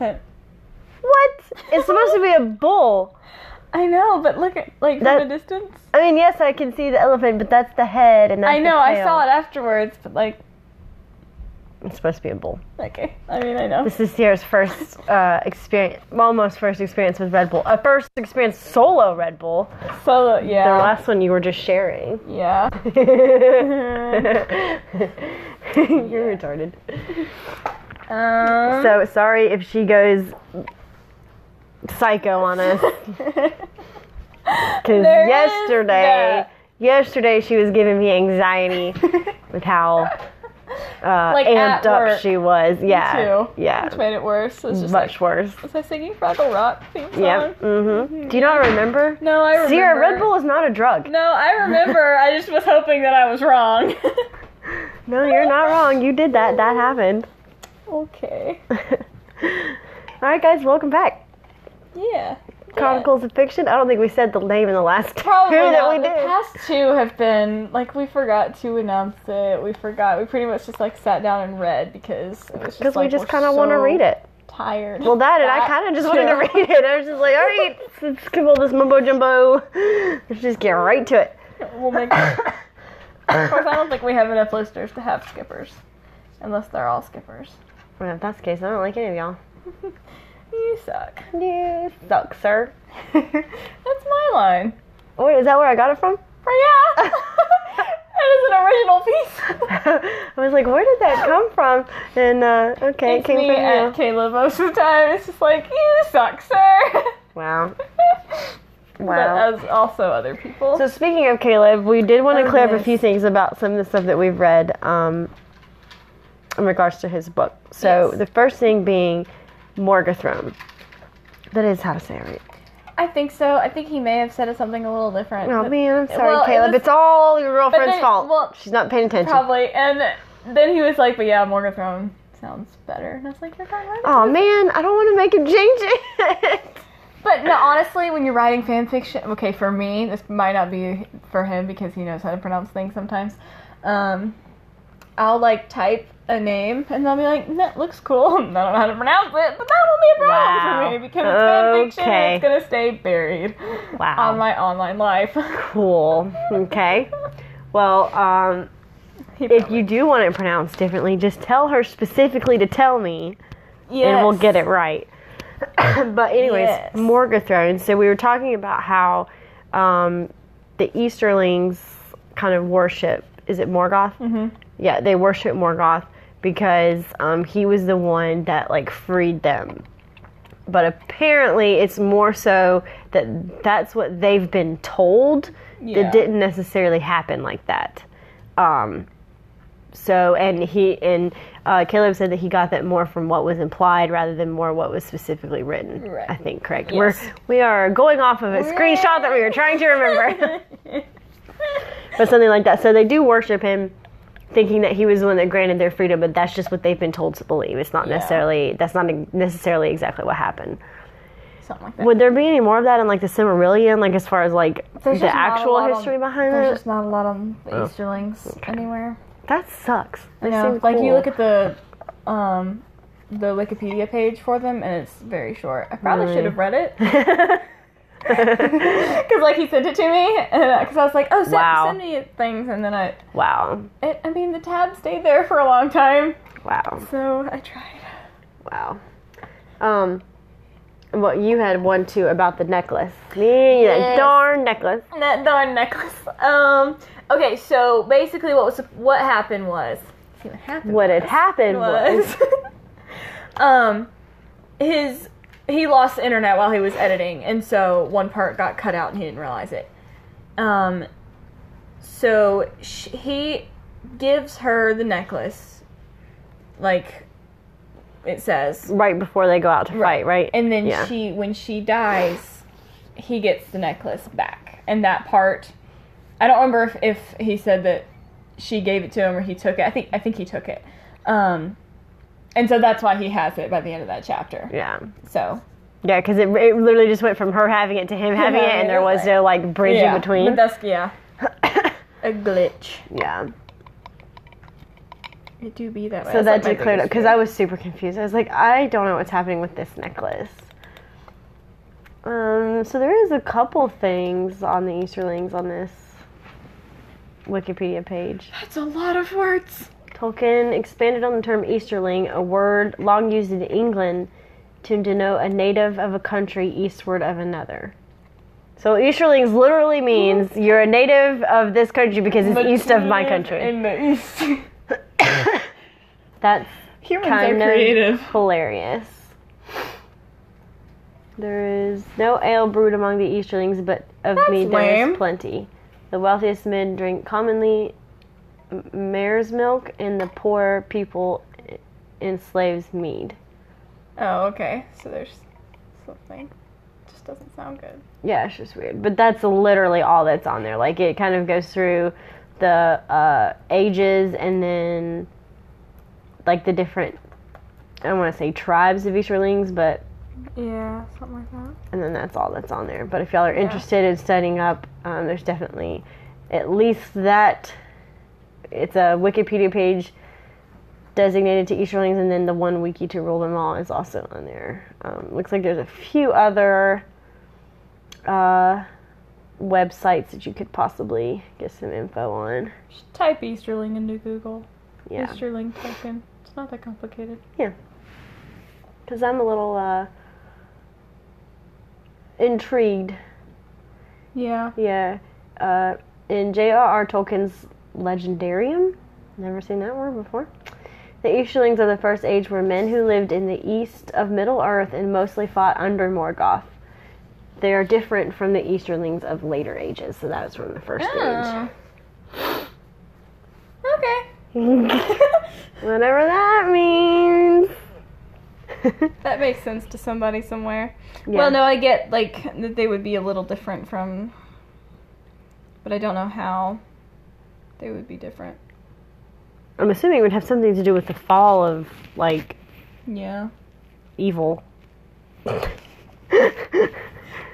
elephant? What? It's supposed to be a bull. I know, but look at like That- from a distance. I mean, yes, I can see the elephant, but that's the head, and that's I know, I saw it afterwards, but like, It's supposed to be a bull. okay. I mean, I know. This is Sierra's first uh, experience, almost first experience with Red Bull. A first experience solo Red Bull. So The last one you were just sharing. yeah. You're retarded. Um, So sorry if she goes psycho on us. Because yesterday, yesterday she was giving me anxiety with how uh, Like amped up work. she was. Yeah, yeah, Which made it worse. It much like, worse. was I singing Fraggle Rock theme song? Yep. hmm Do you not remember? No, I remember. Sierra, Red Bull is not a drug. No, I remember. I just was hoping that I was wrong. No, you're not wrong. You did that. That happened. Okay. All right, guys, welcome back. Yeah. Chronicles of Fiction. I don't think we said the name in the last Probably two that not. we The did. past two have been like we forgot to announce it. We forgot. We pretty much just like sat down and read because it was just Because like, we just kind of want to read it. Tired. Well, that and I kind of just wanted to read it. I was just like, all right, let's skip all this mumbo jumbo. Let's just get right to it. We'll make. of course, I don't think we have enough listeners to have skippers, unless they're all skippers. Well, if that's the case, I don't like any of y'all. You suck. You suck, sir. That's my line. Wait, is that where I got it from? Oh, yeah. that is an original piece. I was like, where did that come from? And uh, okay, it came me from at you. Caleb most of the time. It's just like you suck, sir. Wow. Wow. But as also other people. So speaking of Caleb, we did want to Oh, clear up a few things about some of the stuff that we've read um, in regards to his book. So Yes. the first thing being Morgathrone. That is how to say it right. I think so. I think he may have said something a little different. Oh but- man, I'm sorry, Well, it Caleb. was- it's all your girlfriend's then- fault. well, She's not paying attention. Probably. And then he was like, but yeah, Morgathrone sounds better. And I was like, you're kind right. Oh man, I don't want to make him change it. But no, honestly, when you're writing fan fiction, okay, for me, this might not be for him because he knows how to pronounce things sometimes. Um, I'll like type a name and they'll be like, that looks cool. I don't know how to pronounce it, but that won't be a problem Wow. for me because it's fan fiction Okay. and it's gonna stay buried wow. on my online life. cool. Okay. Well, um, if you do want it pronounced differently, just tell her specifically to tell me. and we'll get it right. but anyways, Yes. Morgathrone. So we were talking about how um, the Easterlings kind of worship. Is it Morgoth? Mhm. Yeah, they worship Morgoth because um, he was the one that like freed them. But apparently, it's more so that that's what they've been told. Yeah. That didn't necessarily happen like that. Um, so and he and uh, Caleb said that he got that more from what was implied rather than more what was specifically written. Right. I think correct. Yes. We're we are going off of a screenshot that we were trying to remember, but something like that. So they do worship him, thinking that he was the one that granted their freedom, but that's just what they've been told to believe. It's not Yeah. necessarily that's not necessarily exactly what happened. Something like that. Would there be any more of that in like the Silmarillion, like as far as like There's the just not a actual lot on- history behind There's it? There's just not a lot on the Oh. Easterlings anywhere. That sucks. I They know. seem Like you look at the um the Wikipedia page for them, and it's very short. I probably Really? should have read it because like he sent it to me, and because I was like, oh, send, Wow. send me things, and then I, wow, it, I mean, the tab stayed there for a long time, wow, so I tried. wow. Um, well, you had one too about the necklace. Me, that Yes. darn necklace. That darn necklace. Um. Okay, so basically, what was what happened was. See what happened. What had happened was, was um his he lost the internet while he was editing and so one part got cut out and he didn't realize it. Um so sh- he gives her the necklace like it says. Right before they go out to fight, right? and then Yeah. she when she dies he gets the necklace back. And that part i don't remember if, if he said that she gave it to him or he took it. I think i think he took it. Um and so that's why he has it by the end of that chapter yeah, so yeah, because it, it literally just went from her having it to him having it, and there was no like bridge yeah in between. but that's yeah a glitch yeah. It do be that way. So That's, that like, did clear up because. I was super confused. I was like, I don't know what's happening with this necklace. Um, so there is a couple things on the Easterlings on this Wikipedia page. That's a lot of words. Tolkien expanded on the term Easterling, a word long used in England to denote a native of a country eastward of another. So Easterlings literally means you're a native of this country because it's east of my country. In the east. That's Humans kind are creative. of hilarious. There is no ale brewed among the Easterlings, but of That's mead there lame. is plenty. The wealthiest men drink commonly mare's milk, and the poor people e- enslaves mead. Oh, okay. So there's something. Just doesn't sound good. Yeah, it's just weird. But that's literally all that's on there. Like it kind of goes through the uh, ages and then like the different I don't want to say tribes of Easterlings, but Yeah, something like that. and then that's all that's on there. But if y'all are interested in studying up, um, there's definitely at least that. It's a Wikipedia page designated to Easterlings, and then the one wiki to rule them all is also on there. Um, looks like there's a few other uh, websites that you could possibly get some info on. Just type Easterling into Google. Yeah, Easterling Tolkien. It's not that complicated. Yeah. Because I'm a little uh, intrigued Yeah. Yeah. Uh, in J.R.R. Tolkien's Legendarium, never seen that word before. The Easterlings of the First Age were men who lived in the east of Middle Earth and mostly fought under Morgoth. They are different from the Easterlings of later ages, so that was from the First Oh. Okay. Age. Whatever that means. That makes sense to somebody somewhere. Yeah. Well, no, I get like that they would be a little different from, but I don't know how they would be different. I'm assuming it would have something to do with the fall of, like, Yeah. evil.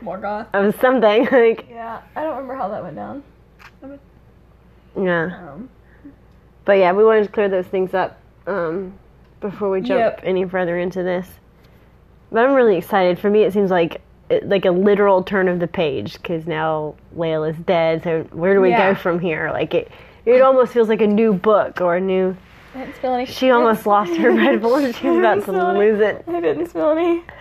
Morgoth. of something. Like, Yeah, I don't remember how that went down. yeah. Um, But yeah, we wanted to clear those things up um, before we jump Yep. any further into this. But I'm really excited. For me, it seems like like a literal turn of the page because now Layla is dead. So where do we Yeah. go from here? Like it, it almost feels like a new book or a new. I didn't spill any. She almost lost her red bull. She was about to lose it. I didn't spill any.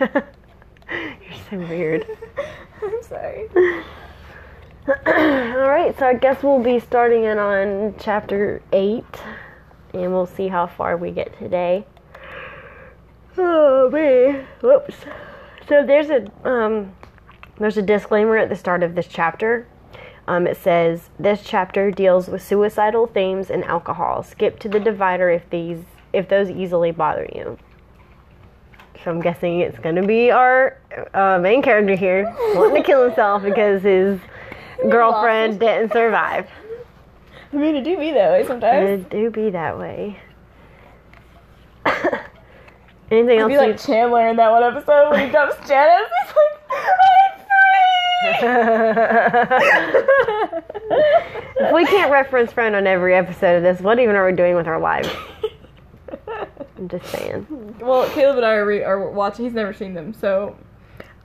You're so weird. I'm sorry. All right, so I guess we'll be starting in on chapter eight, and we'll see how far we get today. Oh man, whoops. So there's a um, there's a disclaimer at the start of this chapter. Um, it says this chapter deals with suicidal themes and alcohol. Skip to the divider if these if those easily bother you. So I'm guessing it's gonna be our uh, main character here wanting to kill himself because his girlfriend didn't survive. I mean, it do be that way sometimes. It do be that way. Anything It'd else? be you- like Chandler in that one episode when he dumps Janice. He's like, if we can't reference friend on every episode of this, what even are we doing with our lives? I'm just saying. well, Caleb and I are, re- are watching. He's never seen them, so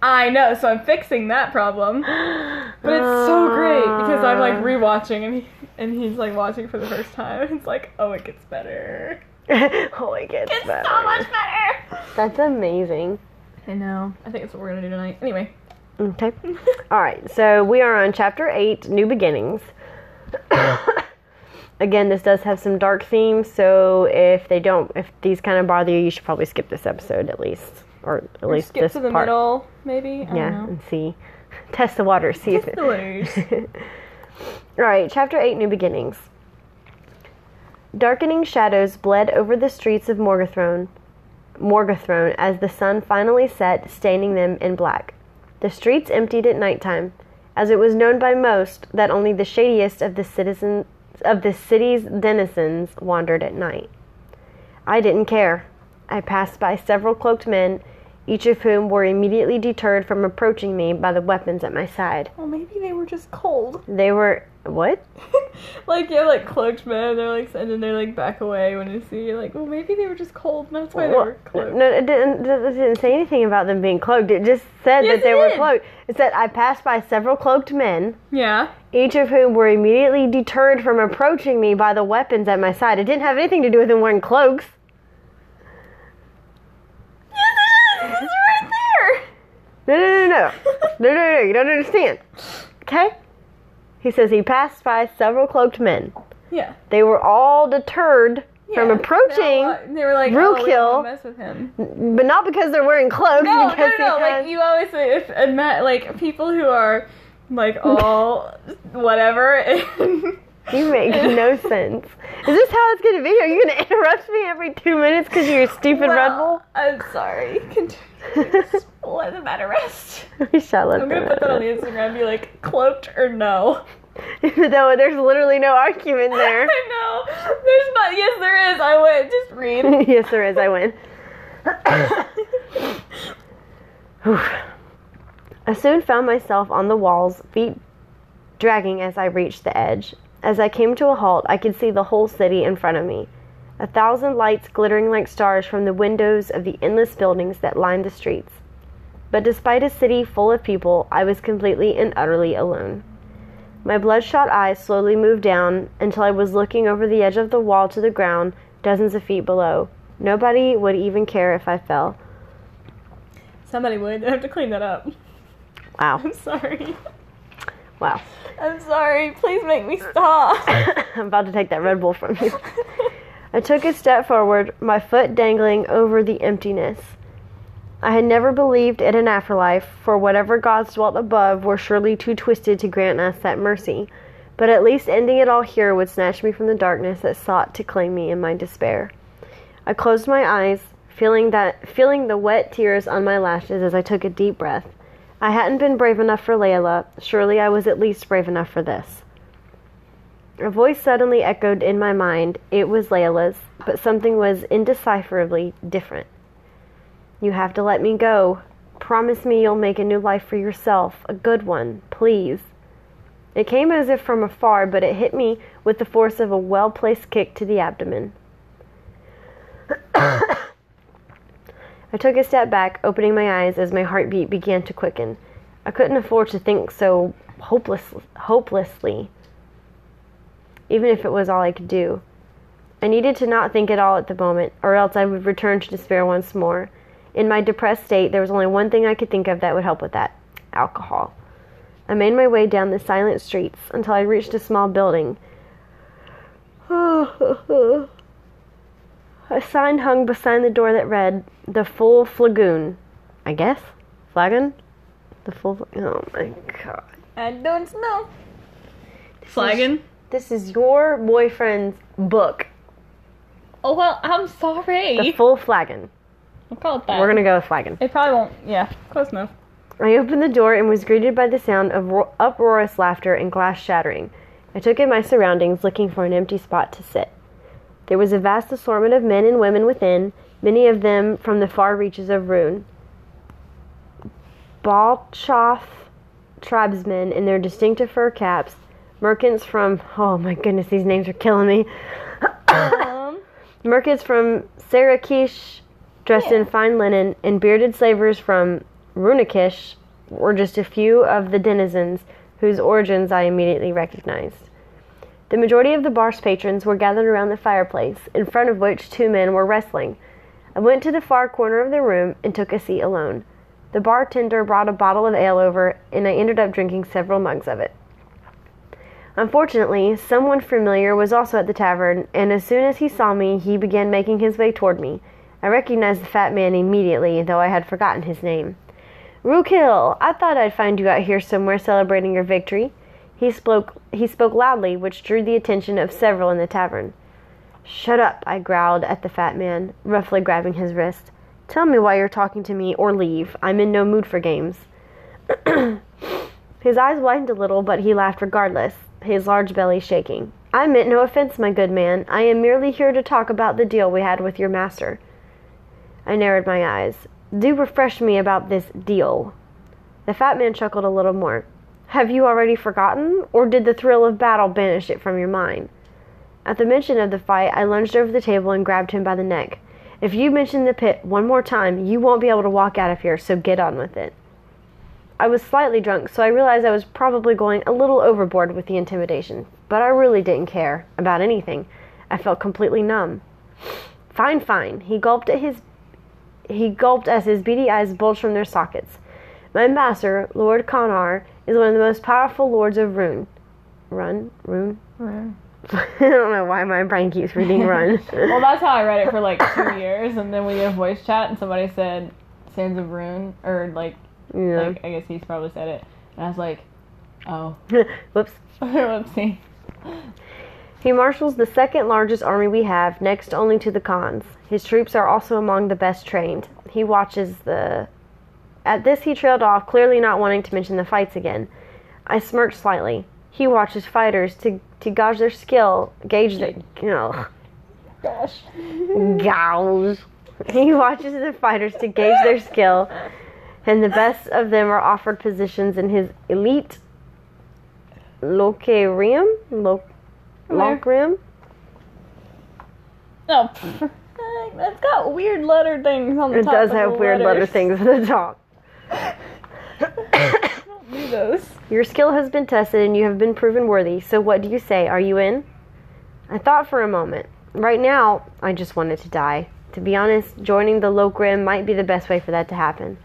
I know. So I'm fixing that problem. But it's so great because I'm like ah. rewatching and he, and he's like watching for the first time. It's like, oh, it gets better. oh, it gets It's better. so much better. That's amazing. I know. I think that's what we're gonna do tonight. Anyway. Mm, okay. All right. So we are on chapter eight, New Beginnings. Again, this does have some dark themes, so if they don't, if these kind of bother you, you should probably skip this episode at least, or at Or least skip this to the part. middle, maybe. I Yeah, don't know. and see, test the water, see if Test it. the waters. All right, chapter 8 New Beginnings. Darkening shadows bled over the streets of Morgathrone, Morgathrone as the sun finally set, staining them in black. The streets emptied at nighttime, as it was known by most that only the shadiest of the citizens of the city's denizens wandered at night. I didn't care. I passed by several cloaked men, each of whom were immediately deterred from approaching me by the weapons at my side. well, maybe they were just cold. They were What? like you have like cloaked men, they're like, and then they like back away when you see. Like, well, maybe they were just cold. and That's why they were cloaked. no, it didn't, it didn't say anything about them being cloaked. It just said Yes, that they were did. cloaked. It said, I passed by several cloaked men, Yeah. each of whom were immediately deterred from approaching me by the weapons at my side. It didn't have anything to do with them wearing cloaks. Yes, it is. It's right there. No, no, no, no. No, no, no. You don't understand. Okay? He says he passed by several cloaked men. Yeah. They were all deterred from approaching, They, they were like, Root oh, we kill. don't mess with him. but not because they're wearing cloaks. No, no, because no, Like you always say, if admit, like people who are like all whatever. And, You make no sense. Is this how it's gonna be? Are you gonna interrupt me every two minutes because you're a stupid Red Bull? I'm sorry. Let the matter rest. We shall let I'm gonna put that on the Instagram. Be like, cloaked or no? Though there's literally no argument there. I know. There's not. Yes, there is. I win. Just read. yes, there is. I win. I soon found myself on the walls, feet dragging as I reached the edge. As I came to a halt, I could see the whole city in front of me. A thousand lights glittering like stars from the windows of the endless buildings that lined the streets. But despite a city full of people, I was completely and utterly alone. My bloodshot eyes slowly moved down until I was looking over the edge of the wall to the ground, dozens of feet below. Nobody would even care if I fell. Somebody would. I have to clean that up. Wow. I'm sorry. Wow. I'm sorry. Please make me stop. I'm about to take that Red Bull from you. I took a step forward, my foot dangling over the emptiness. I had never believed in an afterlife, for whatever gods dwelt above were surely too twisted to grant us that mercy. But at least ending it all here would snatch me from the darkness that sought to claim me in my despair. I closed my eyes, feeling that feeling the wet tears on my lashes as I took a deep breath. I hadn't been brave enough for Layla. Surely I was at least brave enough for this. A voice suddenly echoed in my mind. It was Layla's, but something was indecipherably different. You have to let me go. Promise me you'll make a new life for yourself, a good one, please. It came as if from afar, but it hit me with the force of a well placed kick to the abdomen. I took a step back, opening my eyes as my heartbeat began to quicken. I couldn't afford to think so hopeless, hopelessly, even if it was all I could do. I needed to not think at all at the moment, or else I would return to despair once more. In my depressed state, there was only one thing I could think of that would help with that alcohol. I made my way down the silent streets until I reached a small building. a sign hung beside the door that read, The Full Flagoon. I guess? Flagon? The full. Oh my god. I don't know. Flagon. This is your boyfriend's book. Oh well, I'm sorry. The full flagon. I'll call it that. We're gonna go with flagon. It probably won't. Yeah, close enough. I opened the door and was greeted by the sound of ro- uproarious laughter and glass shattering. I took in my surroundings, looking for an empty spot to sit. There was a vast assortment of men and women within, many of them from the far reaches of Rune. Balchoth tribesmen in their distinctive fur caps, merchants from oh my goodness, these names are killing me. Um, Merchants from Sarakish, dressed in fine linen, and bearded slavers from Runakish were just a few of the denizens whose origins I immediately recognized. The majority of the bar's patrons were gathered around the fireplace, in front of which two men were wrestling. I went to the far corner of the room and took a seat alone. The bartender brought a bottle of ale over, and I ended up drinking several mugs of it. Unfortunately, someone familiar was also at the tavern, and as soon as he saw me, he began making his way toward me. I recognized the fat man immediately, though I had forgotten his name. Rookhill, I thought I'd find you out here somewhere celebrating your victory. He spoke he spoke loudly, which drew the attention of several in the tavern. Shut up, I growled at the fat man, roughly grabbing his wrist. Tell me why you're talking to me, or leave. I'm in no mood for games. His eyes widened a little, but he laughed regardless, his large belly shaking. I meant no offense, my good man. I am merely here to talk about the deal we had with your master. I narrowed my eyes. Do refresh me about this deal. The fat man chuckled a little more. Have you already forgotten, or did the thrill of battle banish it from your mind? At the mention of the fight, I lunged over the table and grabbed him by the neck. If you mention the pit one more time, you won't be able to walk out of here, so get on with it. I was slightly drunk, so I realized I was probably going a little overboard with the intimidation, but I really didn't care about anything. I felt completely numb. Fine, fine. He gulped at his he gulped as his beady eyes bulged from their sockets. My master, Lord Conar, is one of the most powerful lords of Rune. Run? Rune? Rune. I don't know why my brain keeps reading run. well, that's how I read it for like two years, and then we did a voice chat, and somebody said Sands of Rune, or like, yeah. like I guess he's probably said it, and I was like, oh, Whoops. whoopsie. He marshals the second largest army we have, next only to the Khans. His troops are also among the best trained. He watches the. At this, he trailed off, clearly not wanting to mention the fights again. I smirked slightly. He watches fighters to, to gauge their skill, gauge their. You know, Gosh. gauge. He watches the fighters to gauge their skill, and the best of them are offered positions in his elite Locarium? Lo- Locarium? No, oh. that's got weird letter things on the It top. It does have weird letter things at the top. Don't do those. Your skill has been tested and you have been proven worthy, so what do you say? Are you in? I thought for a moment. Right now, I just wanted to die. To be honest, joining the Lokrim might be the best way for that to happen.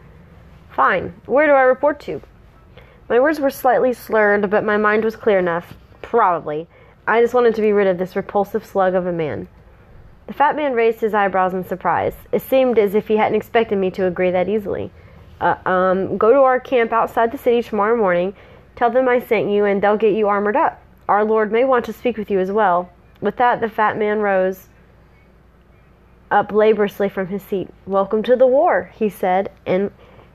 Fine. Where do I report to? My words were slightly slurred, but my mind was clear enough. Probably. I just wanted to be rid of this repulsive slug of a man. The fat man raised his eyebrows in surprise. It seemed as if he hadn't expected me to agree that easily. Uh, um, go to our camp outside the city tomorrow morning. Tell them I sent you, and they'll get you armored up. Our Lord may want to speak with you as well. With that, the fat man rose up laboriously from his seat. Welcome to the war, he said, and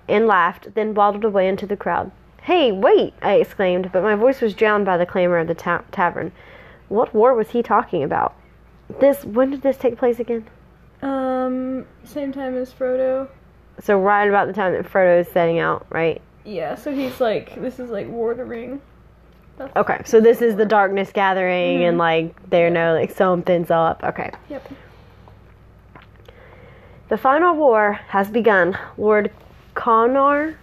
and laughed, then waddled away into the crowd. Hey, wait! I exclaimed, but my voice was drowned by the clamor of the ta- tavern. What war was he talking about? This when did this take place again? Um, same time as Frodo. So right about the time that Frodo is setting out, right? Yeah, so he's like, this is like War the Ring. That's, Okay, so this is the darkness gathering, and like they know like something's up. Okay. Yep. The final war has begun, Lord Conar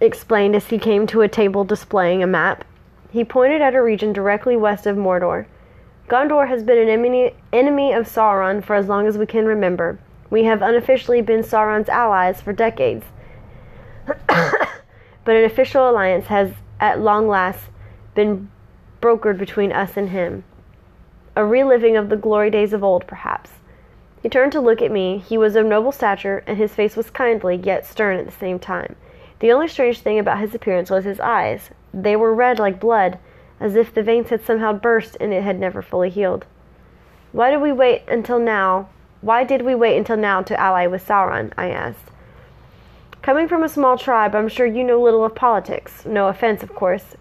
explained as he came to a table displaying a map. He pointed at a region directly west of Mordor. Gondor has been an enemy, enemy of Sauron for as long as we can remember. We have unofficially been Sauron's allies for decades. but an official alliance has, at long last, been brokered between us and him. A reliving of the glory days of old, perhaps. He turned to look at me. He was of noble stature, and his face was kindly, yet stern at the same time. The only strange thing about his appearance was his eyes. They were red like blood, as if the veins had somehow burst and it had never fully healed. Why did we wait until now? Why did we wait until now to ally with Sauron? I asked. Coming from a small tribe, I'm sure you know little of politics. No offense, of course,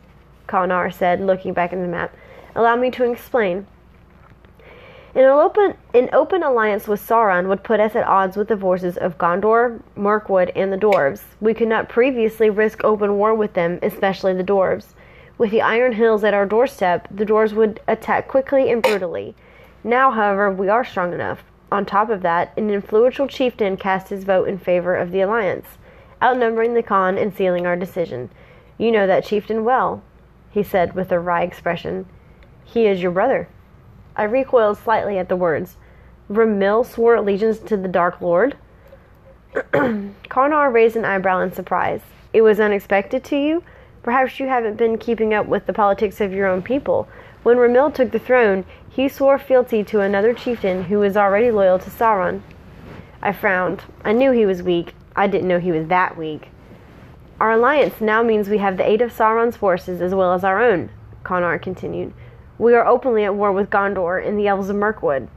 Kalnar said, looking back at the map. Allow me to explain. An open, an open alliance with Sauron would put us at odds with the forces of Gondor, Mirkwood, and the Dwarves. We could not previously risk open war with them, especially the Dwarves. With the Iron Hills at our doorstep, the Dwarves would attack quickly and brutally. Now, however, we are strong enough. On top of that, an influential chieftain cast his vote in favor of the alliance, outnumbering the Khan and sealing our decision. You know that chieftain well, he said with a wry expression. He is your brother. I recoiled slightly at the words. Ramil swore allegiance to the Dark Lord? Karnar raised an eyebrow in surprise. It was unexpected to you? Perhaps you haven't been keeping up with the politics of your own people. When Ramil took the throne, he swore fealty to another chieftain who was already loyal to Sauron. I frowned. I knew he was weak. I didn't know he was that weak. Our alliance now means we have the aid of Sauron's forces as well as our own, Conar continued. We are openly at war with Gondor and the elves of Mirkwood.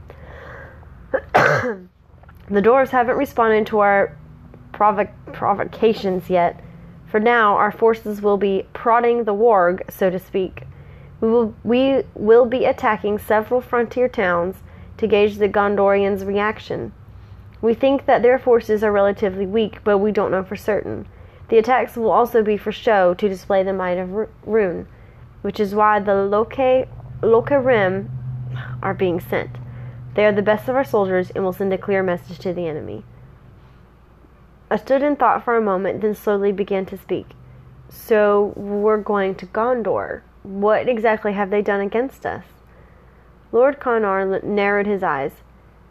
the dwarves haven't responded to our provo- provocations yet. For now, our forces will be prodding the warg, so to speak. We will, we will be attacking several frontier towns to gauge the Gondorians' reaction. We think that their forces are relatively weak, but we don't know for certain. The attacks will also be for show to display the might of Ru- Rune, which is why the Loke, Lokerim are being sent. They are the best of our soldiers and will send a clear message to the enemy. I stood in thought for a moment, then slowly began to speak. So we're going to Gondor. What exactly have they done against us? Lord Conar narrowed his eyes.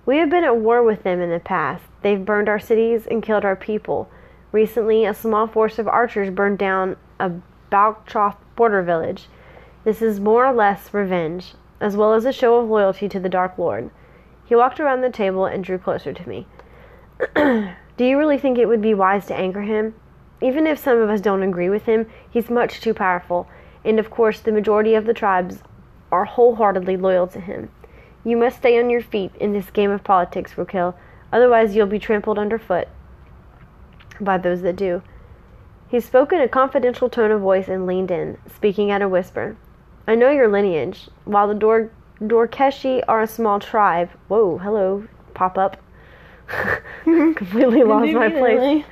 We have been at war with them in the past. They've burned our cities and killed our people. Recently, a small force of archers burned down a Balktroth border village. This is more or less revenge, as well as a show of loyalty to the Dark Lord. He walked around the table and drew closer to me. Do you really think it would be wise to anger him? Even if some of us don't agree with him, he's much too powerful, and of course, the majority of the tribes are wholeheartedly loyal to him. You must stay on your feet in this game of politics, Rokil, otherwise, you'll be trampled underfoot by those that do. He spoke in a confidential tone of voice and leaned in, speaking at a whisper. I know your lineage. While the Dor- Dorkeshi are a small tribe, whoa, hello, pop up. Completely lost my place.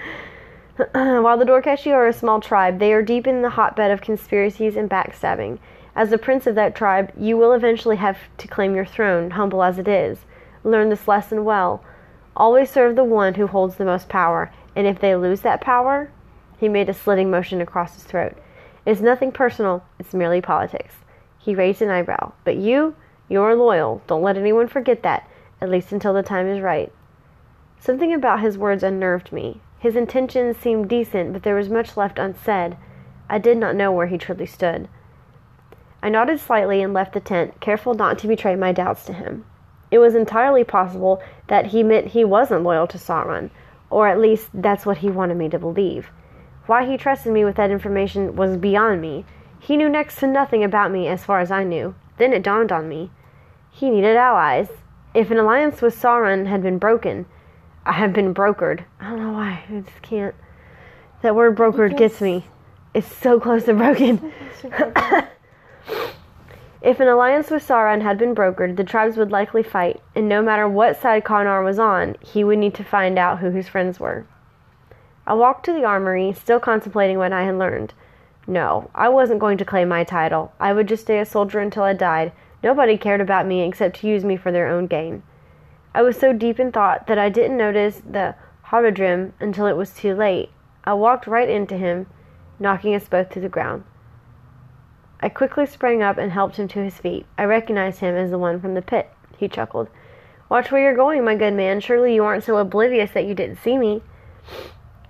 While the Dorkeshi are a small tribe, they are deep in the hotbed of conspiracies and backstabbing. As the prince of that tribe, you will eventually have to claim your throne, humble as it is. Learn this lesson well. Always serve the one who holds the most power, and if they lose that power, he made a slitting motion across his throat. It's nothing personal, it's merely politics. He raised an eyebrow. But you, you're loyal. Don't let anyone forget that, at least until the time is right. Something about his words unnerved me. His intentions seemed decent, but there was much left unsaid. I did not know where he truly stood. I nodded slightly and left the tent, careful not to betray my doubts to him. It was entirely possible that he meant he wasn't loyal to Sauron, or at least that's what he wanted me to believe. Why he trusted me with that information was beyond me. He knew next to nothing about me as far as I knew. Then it dawned on me. He needed allies. If an alliance with Sauron had been broken, have been brokered. I don't know why. I just can't. That word brokered gets me. It's so close to broken. if an alliance with Sauron had been brokered, the tribes would likely fight, and no matter what side Conar was on, he would need to find out who his friends were. I walked to the armory, still contemplating what I had learned. No, I wasn't going to claim my title. I would just stay a soldier until I died. Nobody cared about me except to use me for their own gain. I was so deep in thought that I didn't notice the Haradrim until it was too late. I walked right into him, knocking us both to the ground. I quickly sprang up and helped him to his feet. I recognized him as the one from the pit. He chuckled. Watch where you're going, my good man. Surely you aren't so oblivious that you didn't see me.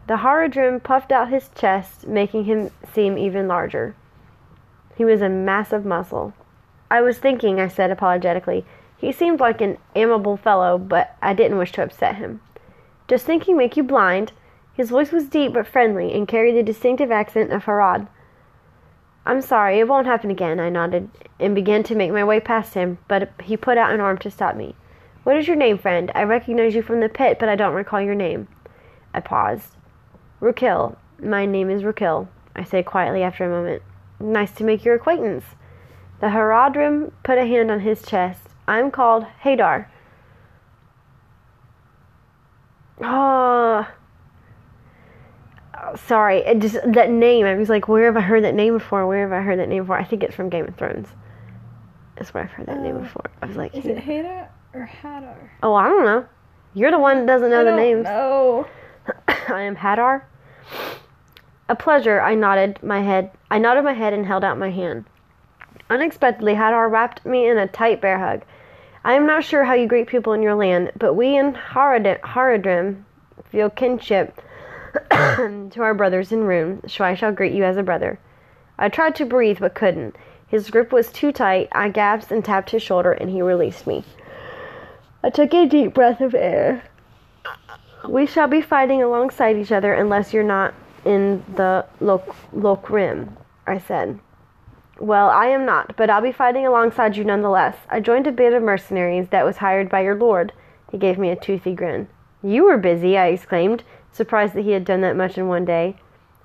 The Haradrim puffed out his chest, making him seem even larger. He was a mass of muscle. I was thinking, I said apologetically. He seemed like an amiable fellow, but I didn't wish to upset him. Does thinking make you blind? His voice was deep but friendly and carried the distinctive accent of Harad. I'm sorry, it won't happen again, I nodded, and began to make my way past him, but he put out an arm to stop me. What is your name, friend? I recognize you from the pit, but I don't recall your name. I paused. Rukil. My name is Rukil, I said quietly after a moment. Nice to make your acquaintance. The Haradrim put a hand on his chest. I'm called Hadar. Oh, sorry. It just that name. I was like, where have I heard that name before? Where have I heard that name before? I think it's from Game of Thrones. That's where I've heard that name Uh, before. I was like, Is it Hada or Hadar? oh, I don't know. You're the one that doesn't know I the names. know. I am Hadar. A pleasure. I nodded my head. I nodded my head and held out my hand. Unexpectedly, Hadar wrapped me in a tight bear hug. I am not sure how you greet people in your land, but we in Haradrim feel kinship to our brothers in Rune, so I shall greet you as a brother. I tried to breathe, but couldn't. His grip was too tight. I gasped and tapped his shoulder, and he released me. I took a deep breath of air. We shall be fighting alongside each other unless you're not in the Lok- Lokrim, I said. Well, I am not, but I'll be fighting alongside you nonetheless. I joined a band of mercenaries that was hired by your lord. He gave me a toothy grin. You were busy, I exclaimed, surprised that he had done that much in one day.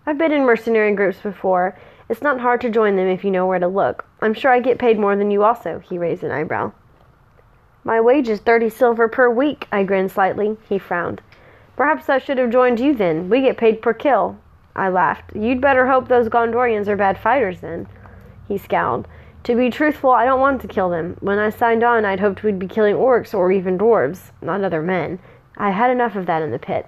I've been in mercenary groups before. It's not hard to join them if you know where to look. I'm sure I get paid more than you also, he raised an eyebrow. My wage is thirty silver per week, I grinned slightly. He frowned. Perhaps I should have joined you then. We get paid per kill. I laughed. You'd better hope those Gondorians are bad fighters then. He scowled. To be truthful, I don't want to kill them. When I signed on, I'd hoped we'd be killing orcs or even dwarves, not other men. I had enough of that in the pit.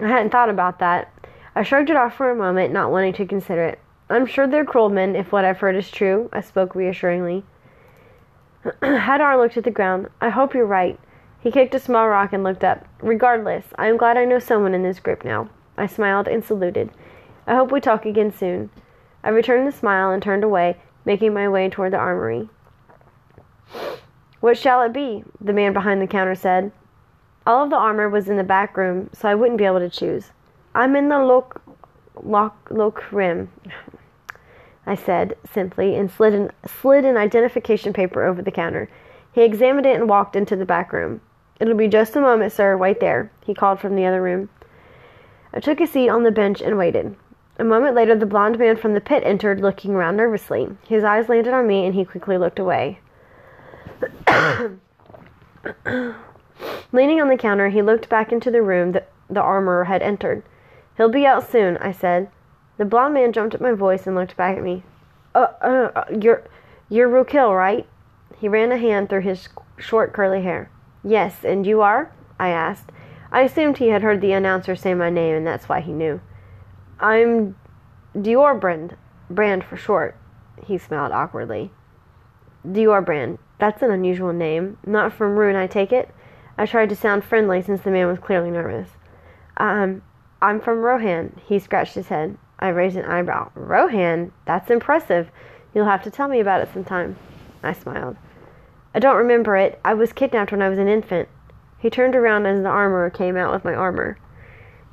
I hadn't thought about that. I shrugged it off for a moment, not wanting to consider it. I'm sure they're cruel men, if what I've heard is true, I spoke reassuringly. Hadar looked at the ground. I hope you're right. He kicked a small rock and looked up. Regardless, I am glad I know someone in this group now. I smiled and saluted. I hope we talk again soon. I returned the smile and turned away, making my way toward the armory. What shall it be? The man behind the counter said. All of the armor was in the back room, so I wouldn't be able to choose. I'm in the lock, lock, lock rim, I said simply, and slid an, slid an identification paper over the counter. He examined it and walked into the back room. It'll be just a moment, sir. Wait there, he called from the other room. I took a seat on the bench and waited. A moment later, the blond man from the pit entered, looking around nervously. His eyes landed on me, and he quickly looked away. Leaning on the counter, he looked back into the room that the armorer had entered. He'll be out soon, I said. The blond man jumped at my voice and looked back at me. Uh, uh, uh you're, you're Rukil, right? He ran a hand through his short curly hair. Yes, and you are? I asked. I assumed he had heard the announcer say my name, and that's why he knew. I'm Diorbrand, Brand for short. He smiled awkwardly. Diorbrand, that's an unusual name. Not from Rune, I take it? I tried to sound friendly since the man was clearly nervous. Um, I'm from Rohan. He scratched his head. I raised an eyebrow. Rohan? That's impressive. You'll have to tell me about it sometime. I smiled. I don't remember it. I was kidnapped when I was an infant. He turned around as the armorer came out with my armor.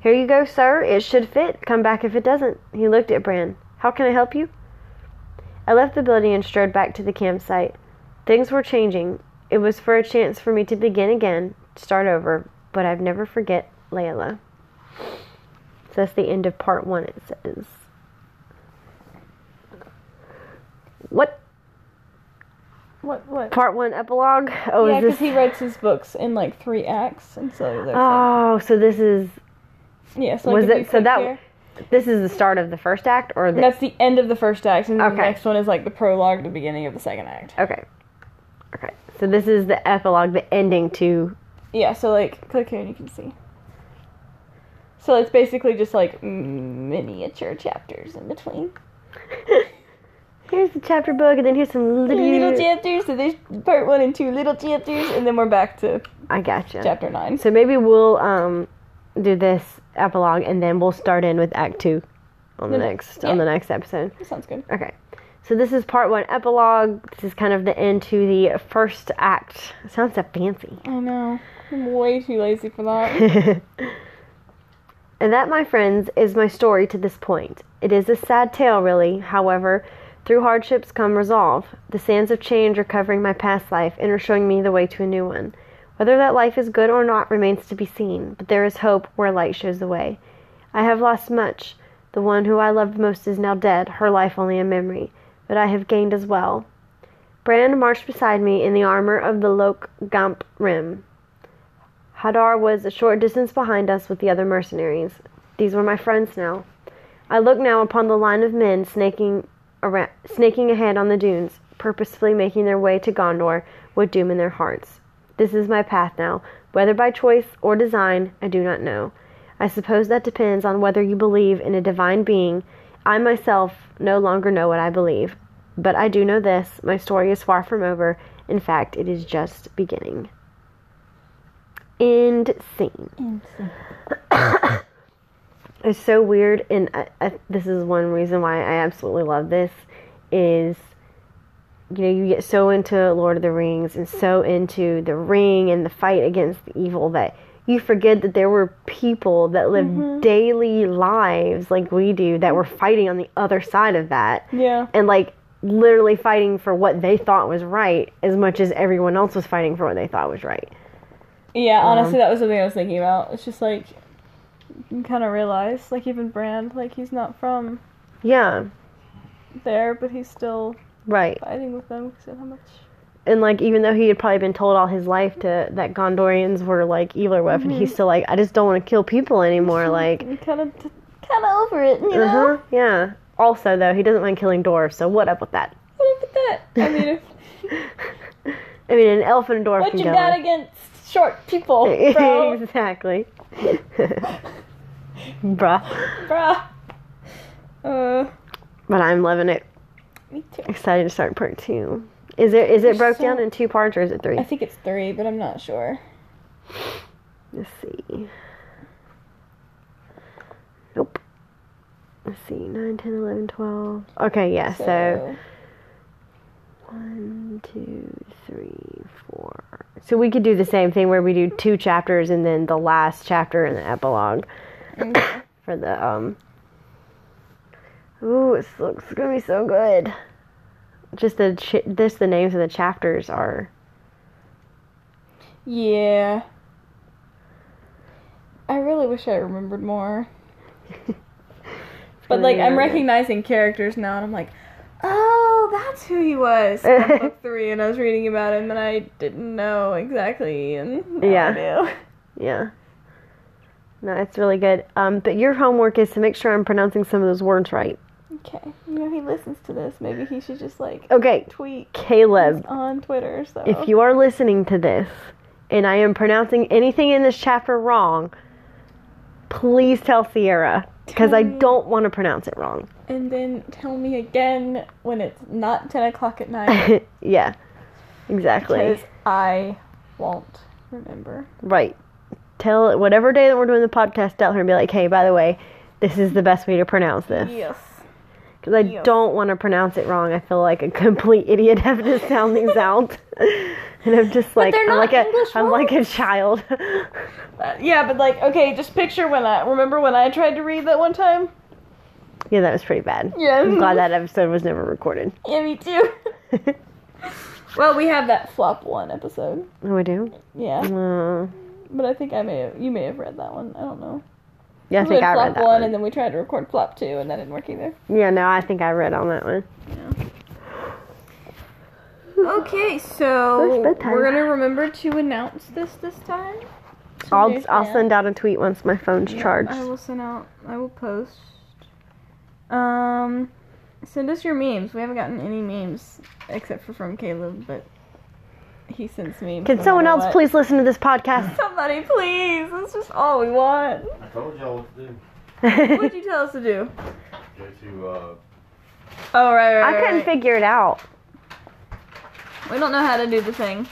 Here you go, sir. It should fit. Come back if it doesn't. He looked at Bran. How can I help you? I left the building and strode back to the campsite. Things were changing. It was for a chance for me to begin again, start over, but I'd never forget Layla. So that's the end of part one, it says. What? What? What? Part one epilogue? Oh, yeah, because this. he writes his books in like three acts, and so Oh, so this is yeah. So was it- so that- here- this is the start of the first act, or the that's the end of the first act, and then the next one is like the prologue, the beginning of the second act. okay, okay. So this is the epilogue, the ending to. Yeah. So like, click here and you can see. So it's basically just like miniature chapters in between. Here's the chapter book, and then here's some little. Little chapters. So there's part one and two little chapters, and then we're back to I gotcha. chapter nine. So maybe we'll um do this epilogue, and then we'll start in with Act Two on the next on the next episode. That sounds good. Okay. So this is part one epilogue. This is kind of the end to the first act. sounds so fancy. I know. I'm way too lazy for that. And that, my friends, is my story to this point. It is a sad tale, really. However, through hardships come resolve. The sands of change are covering my past life and are showing me the way to a new one. Whether that life is good or not remains to be seen, but there is hope where light shows the way. I have lost much. The one who I loved most is now dead, her life only a memory, but I have gained as well. Brand marched beside me in the armor of the Lok Gamp Rim. Hadar was a short distance behind us with the other mercenaries. These were my friends now. I looked now upon the line of men snaking, around, snaking ahead on the dunes, purposefully making their way to Gondor with doom in their hearts. This is my path now. Whether by choice or design, I do not know. I suppose that depends on whether you believe in a divine being. I myself no longer know what I believe. But I do know this my story is far from over. In fact, it is just beginning. End scene. It's so weird, and I, I, this is one reason why I absolutely love this. Is you know you get so into Lord of the Rings and so into the ring and the fight against the evil that you forget that there were people that live daily lives like we do that were fighting on the other side of that Yeah. and like literally fighting for what they thought was right as much as everyone else was fighting for what they thought was right. Yeah, Um, honestly, that was something I was thinking about. It's just like you kind of realize, like even Brand, like he's not from Yeah, there, but he's still right. fighting with them because of how much. and like even though he had probably been told all his life to that Gondorians were like evil or whatever, he's still like, I just don't want to kill people anymore. Like, kind of, kind of over it, you know. Uh huh. Yeah. Also, though, he doesn't mind killing dwarves, so what up with that? What up with that? I mean, if, I mean, an elf and a dwarf what you go. got against short people, bro? exactly. Bruh. Bruh. Uh, But I'm loving it. Me too. Excited to start part two. Is it is it broke so- down in two parts or is it three? I think it's three, but I'm not sure. Let's see. Nope. Let's see. 9, 10, 11, 12. Okay, yeah, so, So, one, two, three, four. So we could do the same thing where we do two chapters and then the last chapter and the epilogue okay. for the um. Ooh, it looks gonna be so good. Just the ch- this the names of the chapters are yeah. I really wish I remembered more. But like, I'm recognizing characters now, and I'm like, oh, that's who he was from book three. And I was reading about him, and I didn't know exactly, and Yeah. Yeah. No, it's really good. Um, but your homework is to make sure I'm pronouncing some of those words right. Okay, you know he listens to this. Maybe he should just like Okay, tweet Caleb, on Twitter. So if you are listening to this and I am pronouncing anything in this chapter wrong, please tell Sierra because I don't want to pronounce it wrong. and then tell me again when it's not ten o'clock at night yeah, exactly. because I won't remember. Right. Tell whatever day that we're doing the podcast, tell her and be like, hey, by the way, this is the best way to pronounce this. Yes. Because I Yes. don't want to pronounce it wrong. I feel like a complete idiot having to sound these out. and I'm just like I'm like a English am like a child. Uh, yeah, but like, okay, just picture when I remember when I tried to read that one time. yeah, that was pretty bad. Yeah. I'm glad that episode was never recorded. Yeah, me too. well, we have that flop one episode. oh, I do. Yeah, Uh, but I think I may have, you may have read that one. I don't know. Yeah, I we think I read that one, one. and then we tried to record flop two, and that didn't work either. Yeah, no, I think I read on that one. Yeah. Okay, so we're gonna remember to announce this this time. So I'll I'll send out a tweet once my phone's Yeah, charged. I will send out. I will post. Um, send us your memes. We haven't gotten any memes except for from Caleb, but he sends me. Can no someone else what. please listen to this podcast? Somebody, please. That's just all we want. I told y'all what to do. What'd you tell us to do? Go to uh, Oh right, right. I couldn't right. figure it out. We don't know how to do the thing.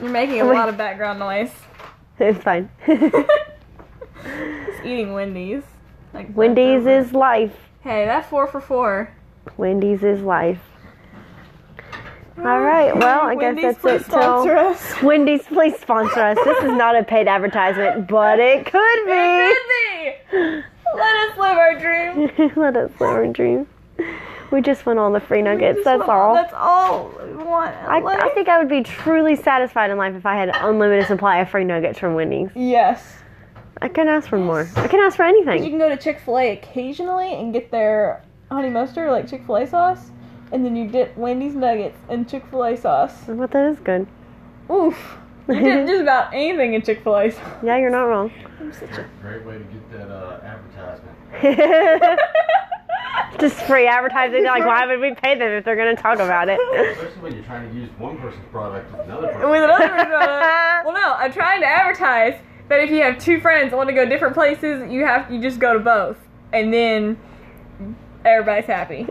You're making a Wait. lot of background noise. It's fine. Just eating Wendy's. Like Wendy's is life. Hey, that four for four. Wendy's is life. All right, well, I guess Wendy's, that's please it till- us. Wendy's, please sponsor us. This is not a paid advertisement, but it could It be. could be. Let us live our dream. Let us live our dream. We just want all the free nuggets. That's all. That's all we want. I. I think I would be truly satisfied in life if I had an unlimited supply of free nuggets from Wendy's. Yes. I couldn't ask for more. I can ask for anything. You can go to Chick Fil A occasionally and get their honey mustard, like Chick Fil A sauce, and then you dip Wendy's nuggets in Chick Fil A sauce. But that is good. Oof. You dip just about anything in Chick Fil A sauce. Yeah, you're not wrong. I'm such a great way to get that uh, advertisement. Just free advertising. Like, why would we pay them if they're going to talk about it? Especially when you're trying to use one person's product with another person's. with another product. Well, no, I'm trying to advertise that if you have two friends that want to go different places, you have you just go to both, and then everybody's happy.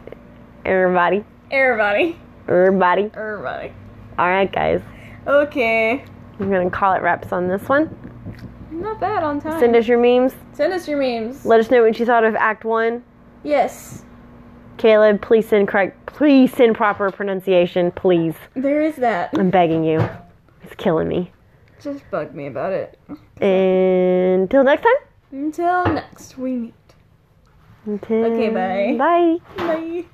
Everybody. Everybody, Everybody. everybody. All right, guys. Okay, I'm going to call it wraps on this one. not bad on time. Send us your memes. Send us your memes. Let us know what you thought of Act 1. yes, Caleb, please send correct, please send proper pronunciation, please. there is that. I'm begging you. It's killing me. Just bug me about it. Until next time. Until next we meet. Until Okay, bye. Bye. Bye.